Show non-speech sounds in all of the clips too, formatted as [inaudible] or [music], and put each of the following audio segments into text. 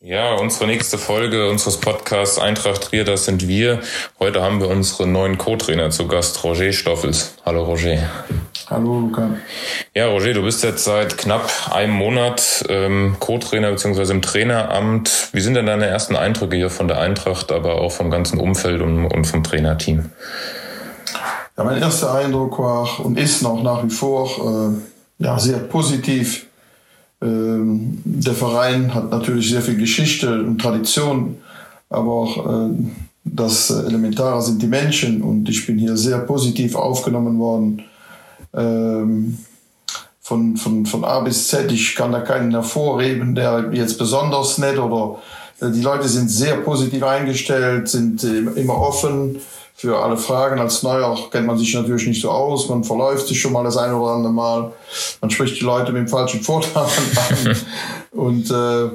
Ja, unsere nächste Folge unseres Podcasts Eintracht Trier, das sind wir. Heute haben wir unseren neuen Co-Trainer zu Gast, Roger Stoffels. Hallo Roger. Hallo Luca. Ja, Roger, du bist jetzt seit knapp einem Monat ähm, Co-Trainer bzw. im Traineramt. Wie sind denn deine ersten Eindrücke hier von der Eintracht, aber auch vom ganzen Umfeld und, und vom Trainerteam? Ja, mein erster Eindruck war und ist noch nach wie vor äh, ja, sehr positiv ähm, der Verein hat natürlich sehr viel Geschichte und Tradition, aber auch äh, das Elementare sind die Menschen und ich bin hier sehr positiv aufgenommen worden. Ähm, von, von, von A bis Z, ich kann da keinen hervorheben, der jetzt besonders nett oder äh, die Leute sind sehr positiv eingestellt, sind äh, immer offen für alle Fragen. Als Neuer kennt man sich natürlich nicht so aus. Man verläuft sich schon mal das eine oder andere Mal. Man spricht die Leute mit dem falschen Vornamen an. [laughs] Und äh,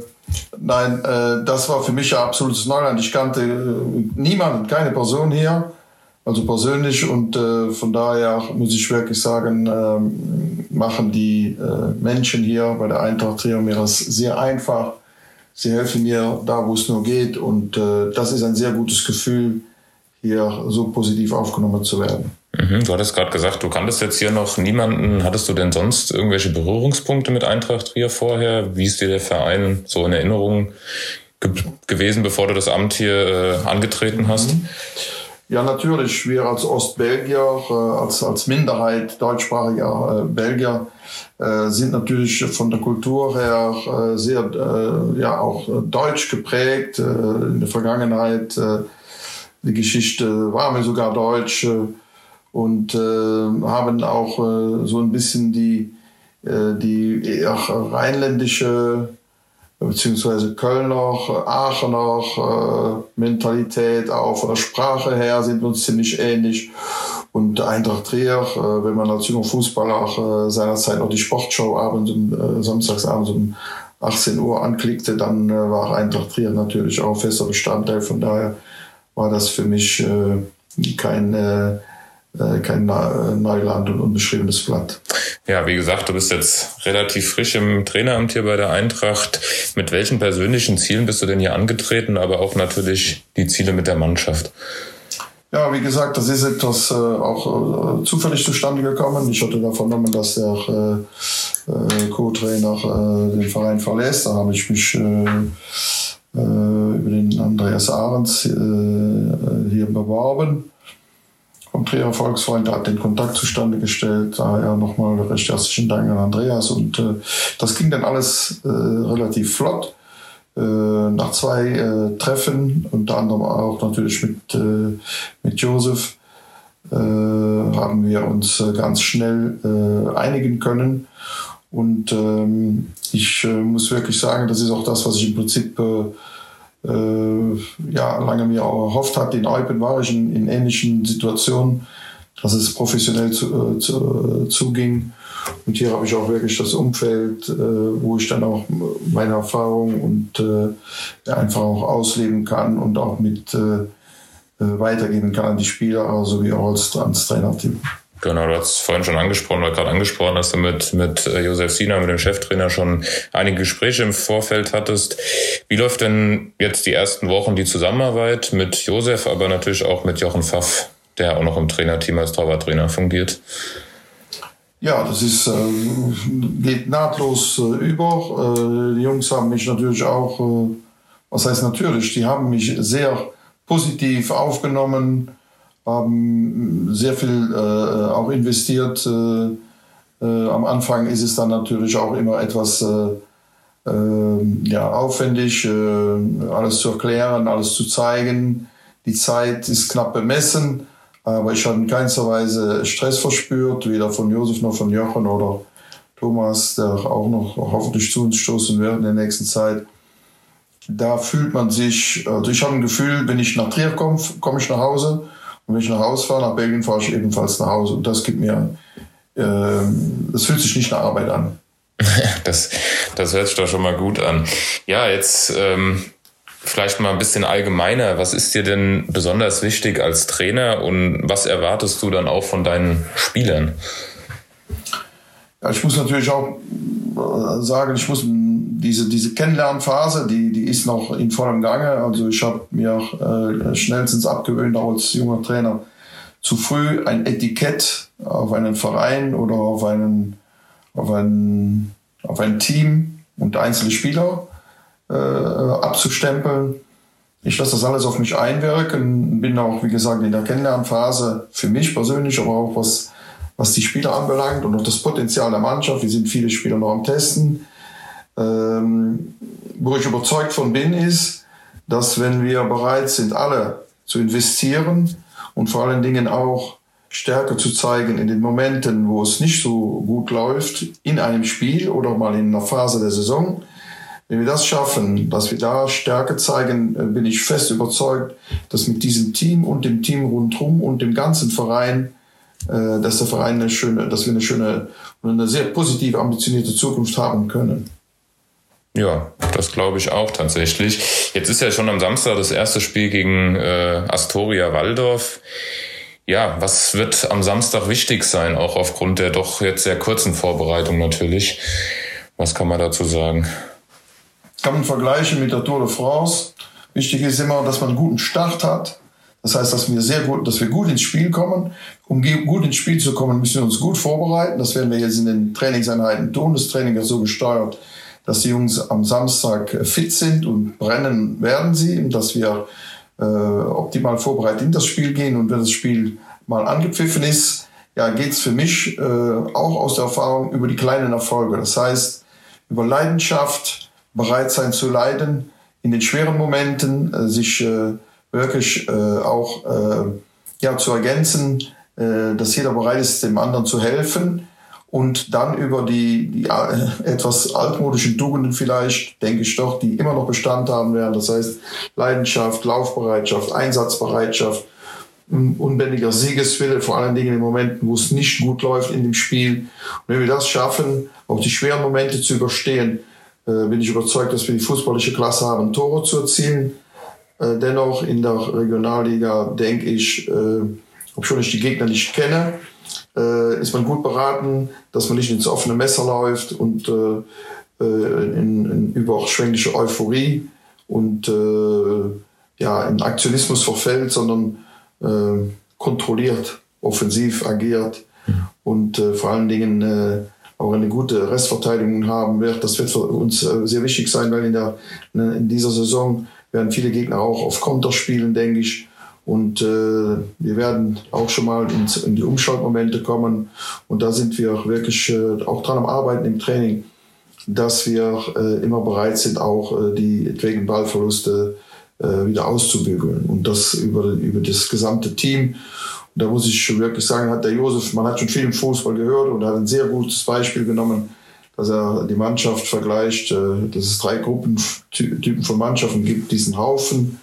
nein, äh, das war für mich ja absolutes Neuland. Ich kannte äh, niemanden, keine Person hier. Also persönlich und äh, von daher muss ich wirklich sagen, äh, machen die äh, Menschen hier bei der Eintracht Trier mir das sehr einfach. Sie helfen mir da, wo es nur geht und äh, das ist ein sehr gutes Gefühl, hier so positiv aufgenommen zu werden. Mhm, du hattest gerade gesagt, du kanntest jetzt hier noch niemanden. Hattest du denn sonst irgendwelche Berührungspunkte mit Eintracht Trier vorher? Wie ist dir der Verein so in Erinnerung ge gewesen, bevor du das Amt hier äh, angetreten hast? Mhm. Ja, natürlich. Wir als Ostbelgier, äh, als, als Minderheit deutschsprachiger äh, Belgier, äh, sind natürlich von der Kultur her sehr, ja, auch deutsch geprägt. In der Vergangenheit die Geschichte war mir sogar deutsch äh, und äh, haben auch äh, so ein bisschen die, äh, die eher rheinländische beziehungsweise Kölner, Aachener äh, Mentalität auch von der Sprache her sind uns ziemlich ähnlich. Und Eintracht Trier, äh, wenn man als junger Fußballer äh, seinerzeit noch die Sportshow abends, um, samstagsabends um 18 Uhr anklickte, dann war Eintracht Trier natürlich auch fester Bestandteil. Von daher war das für mich äh, kein, äh, äh kein Neuland und unbeschriebenes Blatt. Ja, wie gesagt, du bist jetzt relativ frisch im Traineramt hier bei der Eintracht. Mit welchen persönlichen Zielen bist du denn hier angetreten, aber auch natürlich die Ziele mit der Mannschaft? Ja, wie gesagt, das ist etwas äh, auch äh, zufällig zustande gekommen. Ich hatte da vernommen, dass der äh, äh, Co-Trainer äh, den Verein verlässt. Da habe ich mich über den Andreas Ahrens äh, hier beworben. Vom Trier Volksfreund hat den Kontakt zustande gestellt. Daher nochmal recht herzlichen Dank an Andreas. Und äh, das ging dann alles äh, relativ flott. Nach zwei Treffen, unter anderem auch natürlich mit, mit Josef, haben wir uns ganz schnell einigen können. Und ähm, ich äh, muss wirklich sagen, das ist auch das, was ich im Prinzip äh, ja, lange mir auch erhofft hatte. In Eupen war ich in, in ähnlichen Situationen, dass es professionell zu, äh, zu, äh, zuging. Und hier habe ich auch wirklich das Umfeld, äh, wo ich dann auch meine Erfahrung und äh, einfach auch ausleben kann und auch mit äh, äh weitergeben kann an die Spieler, sowie auch als, als Trainerteam. Genau, du hast vorhin schon angesprochen oder gerade angesprochen, dass du mit, mit äh, Josef Sina, mit dem Cheftrainer, schon einige Gespräche im Vorfeld hattest. Wie läuft denn jetzt die ersten Wochen die Zusammenarbeit mit Josef, aber natürlich auch mit Jochen Pfaff, der auch noch im Trainerteam als Torwarttrainer fungiert? Ja, das ist, äh, geht nahtlos äh, über. Äh, die Jungs haben mich natürlich auch, was heißt natürlich, die haben mich sehr positiv aufgenommen haben sehr viel äh, auch investiert. Äh, äh, am Anfang ist es dann natürlich auch immer etwas ja, aufwendig, alles zu erklären, alles zu zeigen. Die Zeit ist knapp bemessen, aber ich habe in keinster Weise Stress verspürt, weder von Josef noch von Jochen oder Thomas, der auch noch hoffentlich zu uns stoßen wird in der nächsten Zeit. Da fühlt man sich, also ich habe ein Gefühl, wenn ich nach Trier komme, komme ich nach Hause und wenn ich nach Hause fahre, nach Belgien, fahre ich ebenfalls nach Hause. Und das gibt mir, äh, das fühlt sich nicht nach Arbeit an. [laughs] das, das hört sich doch schon mal gut an. Ja, jetzt ähm, vielleicht mal ein bisschen allgemeiner. Was ist dir denn besonders wichtig als Trainer und was erwartest du dann auch von deinen Spielern? Ja, ich muss natürlich auch äh, sagen, ich muss diese, diese Kennenlernphase, die, die ist noch in vollem Gange. Also ich habe mir äh, schnellstens abgewöhnt, auch als junger Trainer, zu früh ein Etikett auf einen Verein oder auf einen, auf ein, auf ein Team und einzelne Spieler äh, abzustempeln. Ich lasse das alles auf mich einwirken, bin auch, wie gesagt, in der Kennenlernphase für mich persönlich, aber auch was, was die Spieler anbelangt und auch das Potenzial der Mannschaft. Wir sind viele Spieler noch am Testen. Ähm, wo ich überzeugt von bin, ist, dass wenn wir bereit sind, alle zu investieren und vor allen Dingen auch Stärke zu zeigen in den Momenten, wo es nicht so gut läuft, in einem Spiel oder mal in einer Phase der Saison, wenn wir das schaffen, dass wir da Stärke zeigen, äh, bin ich fest überzeugt, dass mit diesem Team und dem Team rundherum und dem ganzen Verein, äh, dass der Verein eine schöne, dass wir eine schöne und eine sehr positive, ambitionierte Zukunft haben können. Ja, das glaube ich auch tatsächlich. Jetzt ist ja schon am Samstag das erste Spiel gegen äh, Astoria Waldorf. Ja, was wird am Samstag wichtig sein, auch aufgrund der doch jetzt sehr kurzen Vorbereitung natürlich? Was kann man dazu sagen? kann man vergleichen mit der Tour de France. Wichtig ist immer, dass man einen guten Start hat. Das heißt, dass wir sehr gut, dass wir gut ins Spiel kommen. Um gut ins Spiel zu kommen, müssen wir uns gut vorbereiten. Das werden wir jetzt in den Trainingseinheiten tun. Das Training ist so gesteuert, dass die Jungs am Samstag fit sind und brennen werden sie dass wir äh, optimal vorbereitet in das Spiel gehen. Und wenn das Spiel mal angepfiffen ist, ja, geht's für mich äh, auch aus der Erfahrung über die kleinen Erfolge. Das heißt, über Leidenschaft, bereit sein zu leiden in den schweren Momenten, äh, sich äh, wirklich äh, auch äh, ja, zu ergänzen, äh, dass jeder bereit ist, dem anderen zu helfen und dann über die, die äh, etwas altmodischen Tugenden vielleicht, denke ich doch, die immer noch Bestand haben werden. Das heißt Leidenschaft, Laufbereitschaft, Einsatzbereitschaft, unbändiger Siegeswille, vor allen Dingen in Momenten, wo es nicht gut läuft in dem Spiel. Und wenn wir das schaffen, auch die schweren Momente zu überstehen, äh, bin ich überzeugt, dass wir die fußballische Klasse haben, Tore zu erzielen. Äh, dennoch in der Regionalliga denke ich, obwohl ich die Gegner nicht kenne, äh, ist man gut beraten, dass man nicht ins offene Messer läuft und äh, äh in, in überschwängliche Euphorie und äh, ja, in Aktionismus verfällt, sondern äh, kontrolliert, offensiv agiert und äh, vor allen Dingen auch eine gute Restverteidigung haben wird. Das wird für uns sehr wichtig sein, weil in, der, ne, in dieser Saison werden viele Gegner auch auf Konter spielen, denke ich. Und äh, wir werden auch schon mal ins, in die Umschaltmomente kommen. Und da sind wir wirklich äh, auch dran am Arbeiten im Training, dass wir äh, immer bereit sind, auch äh, die etwaigen Ballverluste äh, wieder auszubügeln. Und das über, über das gesamte Team da muss ich schon wirklich sagen, hat der Josef, man hat schon viel im Fußball gehört und hat ein sehr gutes Beispiel genommen, dass er die Mannschaft vergleicht, äh, dass es drei Gruppentypen von Mannschaften gibt, diesen Haufen,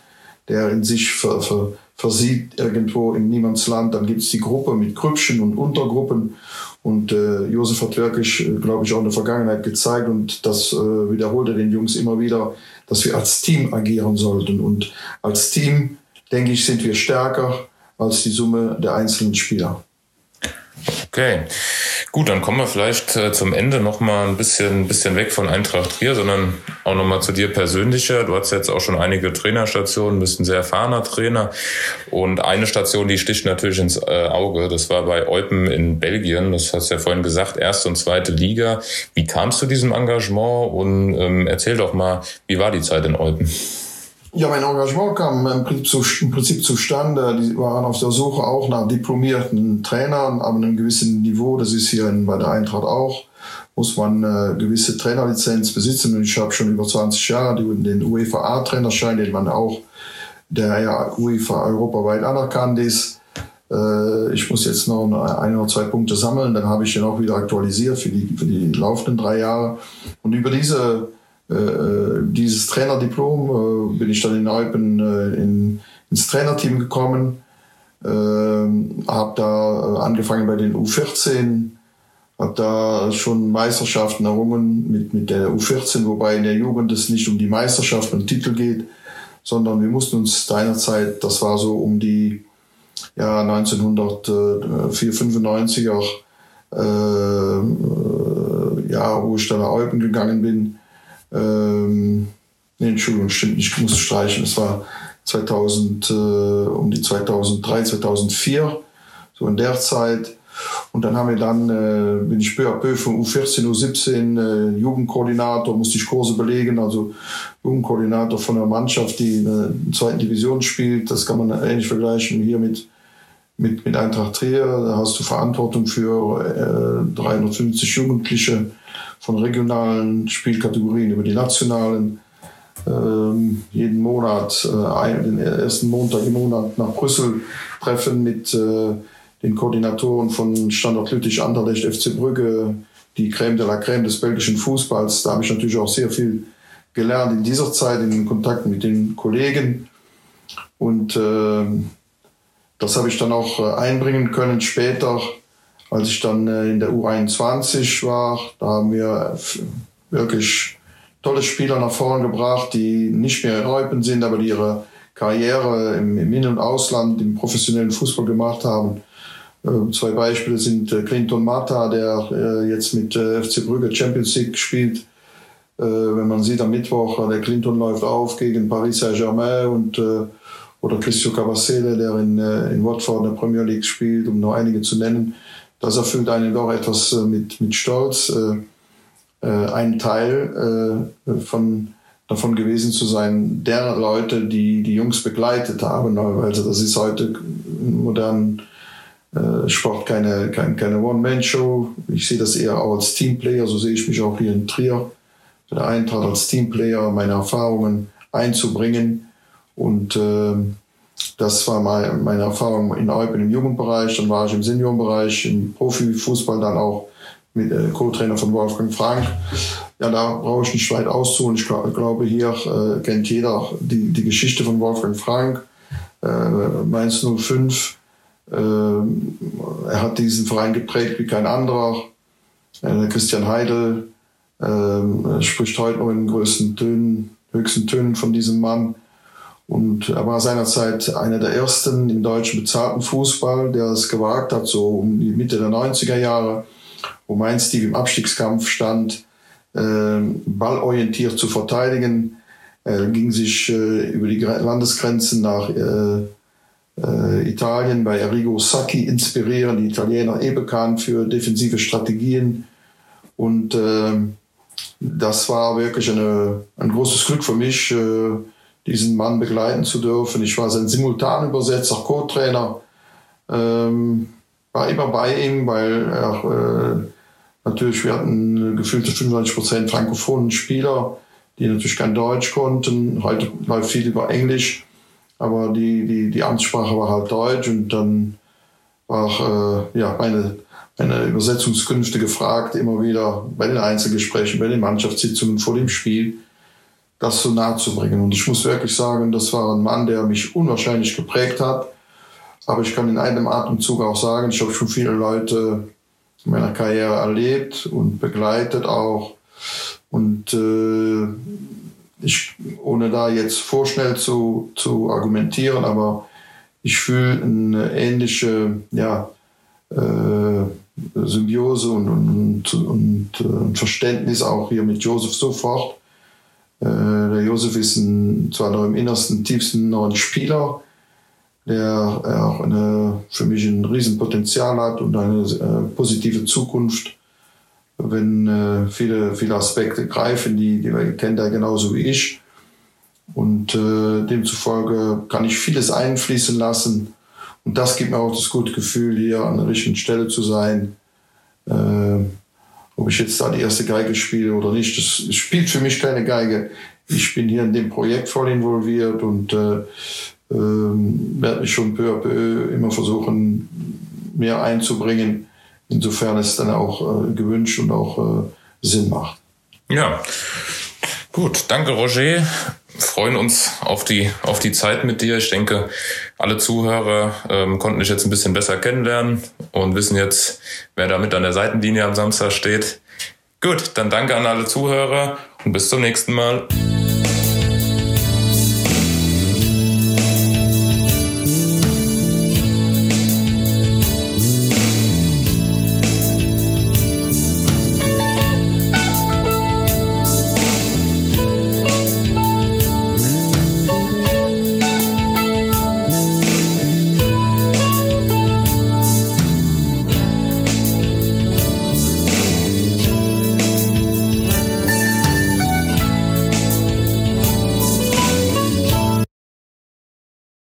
der in sich ver, ver, versieht irgendwo im Niemandsland. Dann gibt es die Gruppe mit Grüppchen und Untergruppen. Und äh, Josef hat wirklich, äh, glaube ich, auch in der Vergangenheit gezeigt und das äh, wiederholt er den Jungs immer wieder, dass wir als Team agieren sollten. Und als Team, denke ich, sind wir stärker als die Summe der einzelnen Spieler. Okay, gut, dann kommen wir vielleicht äh, zum Ende noch mal ein bisschen, bisschen weg von Eintracht Trier, sondern auch noch mal zu dir persönlicher. Du hast jetzt auch schon einige Trainerstationen, bist ein sehr erfahrener Trainer und eine Station, die sticht natürlich ins äh, Auge. Das war bei Eupen in Belgien. Das hast du ja vorhin gesagt, erste und zweite Liga. Wie kamst du zu diesem Engagement und ähm, erzähl doch mal, wie war die Zeit in Eupen? Ja, mein Engagement kam im Prinzip, im Prinzip zustande. Die waren auf der Suche auch nach diplomierten Trainern, aber einem gewissen Niveau. Das ist hier bei der Eintracht auch. Muss man eine gewisse Trainerlizenz besitzen. Und ich habe schon über 20 Jahre den UEFA A-Trainerschein, den man auch, der ja UEFA europaweit anerkannt ist. Äh, ich muss jetzt noch ein oder zwei Punkte sammeln, dann habe ich den auch wieder aktualisiert für die, für die laufenden drei Jahre. Und über diese äh, äh, dieses Trainerdiplom äh, bin ich dann in Alpen äh, in, ins Trainerteam gekommen, äh, habe da äh, angefangen bei den U14, habe da schon Meisterschaften errungen mit, mit der U14, wobei in der Jugend es nicht um die Meisterschaft und Titel geht, sondern wir mussten uns seinerzeit, das war so um die ja, 1995er, äh, Jahre, wo ich dann nach Eupen gegangen bin. Ähm, nee, Entschuldigung, stimmt nicht, ich muss streichen. Es war 2000, äh, um die 2003, 2004, so in der Zeit. Und dann haben wir dann, äh, bin ich peu à peu von U14, U17 äh, Jugendkoordinator, musste ich Kurse belegen, also Jugendkoordinator von einer Mannschaft, die in der zweiten Division spielt. Das kann man ähnlich vergleichen hier mit, mit, mit Eintracht Trier. Da hast du Verantwortung für äh, 350 Jugendliche von regionalen Spielkategorien über die nationalen. Ähm, jeden Monat, äh, den ersten Montag im Monat nach Brüssel treffen mit äh, den Koordinatoren von Standort Lüttich, Anderlecht, FC Brügge, die Crème de la Crème des belgischen Fußballs. Da habe ich natürlich auch sehr viel gelernt in dieser Zeit, in den Kontakten mit den Kollegen. Und äh, das habe ich dann auch äh, einbringen können später, als ich dann äh, in der U21 war. Da haben wir wirklich tolle Spieler nach vorne gebracht, die nicht mehr in Eupen sind, aber die ihre Karriere im, im In- und Ausland im professionellen Fußball gemacht haben. Äh, zwei Beispiele sind äh, Clinton Mata, der äh, jetzt mit FC Brügge Champions League spielt. Wenn man sieht am Mittwoch, der Clinton läuft auf gegen Paris Saint-Germain und oder Christio Cavacele, der in, in Watford in der Premier League spielt, um nur einige zu nennen. Das erfüllt einen doch etwas mit, mit Stolz, ein Teil von, davon gewesen zu sein, der Leute, die die Jungs begleitet haben. Also das ist heute im modernen äh, Sport keine, keine, keine One-Man-Show. Ich sehe das eher auch als Teamplayer. So sehe ich mich auch hier in Trier. Der Eintracht als Teamplayer meine Erfahrungen einzubringen. Und äh, das war mein, meine Erfahrung in Eupen im Jugendbereich. Dann war ich im Seniorenbereich, im Profifußball dann auch mit äh, Co-Trainer von Wolfgang Frank. Ja, da brauche ich nicht weit auszuholen. Ich glaub, glaube, hier äh, kennt jeder die, die Geschichte von Wolfgang Frank. Äh, Mainz 05 ähm, er hat diesen Verein geprägt wie kein anderer. Äh, Christian Heidel äh, spricht heute noch in größten Tönen, höchsten Tönen von diesem Mann. Und er war seinerzeit einer der ersten im deutschen bezahlten Fußball, der es gewagt hat, so um die Mitte der 90er Jahre, wo Mainz die im Abstiegskampf stand, äh, ballorientiert zu verteidigen. Er ging sich äh, über die Landesgrenzen nach äh, äh, Italien bei Arrigo Sacchi inspirieren. Die Italiener eh bekannt für defensive Strategien. Und äh, das war wirklich eine, ein großes Glück für mich, äh, diesen Mann begleiten zu dürfen. Ich war sein Simultanübersetzer, Co-Trainer, ähm, war immer bei ihm, weil er äh, natürlich, wir hatten gefühlte 95 Prozent frankophonen Spieler, die natürlich kein Deutsch konnten. Heute läuft viel über Englisch. Aber die, die, die Amtssprache war halt Deutsch und dann war äh, ja, meine, meine Übersetzungskünfte gefragt, immer wieder bei den Einzelgesprächen, bei den Mannschaftssitzungen vor dem Spiel, das so nahe zu bringen. Und ich muss wirklich sagen, das war ein Mann, der mich unwahrscheinlich geprägt hat. Aber ich kann in einem Atemzug auch sagen, ich habe schon viele Leute in meiner Karriere erlebt und begleitet auch. Und äh, ich, ohne da jetzt vorschnell zu, zu argumentieren, aber ich fühle eine ähnliche ja, äh, Symbiose und, und, und, und, Verständnis auch hier mit Josef sofort. Äh, der Josef ist ein, zwar noch im innersten, tiefsten noch ein Spieler, der auch eine, für mich ein Riesenpotenzial hat und eine äh, positive Zukunft wenn äh, viele, viele Aspekte greifen, die, die kennt er genauso wie ich. Und äh, demzufolge kann ich vieles einfließen lassen. Und das gibt mir auch das gute Gefühl, hier an der richtigen Stelle zu sein. Äh, ob ich jetzt da die erste Geige spiele oder nicht, das spielt für mich keine Geige. Ich bin hier in dem Projekt voll involviert und äh, äh, werde mich schon peu à peu immer versuchen, mehr einzubringen insofern es dann auch äh, gewünscht und auch äh, Sinn macht. Ja, gut, danke Roger. Freuen uns auf die, auf die Zeit mit dir. Ich denke, alle Zuhörer ähm, konnten dich jetzt ein bisschen besser kennenlernen und wissen jetzt, wer da mit an der Seitenlinie am Samstag steht. Gut, dann danke an alle Zuhörer und bis zum nächsten Mal.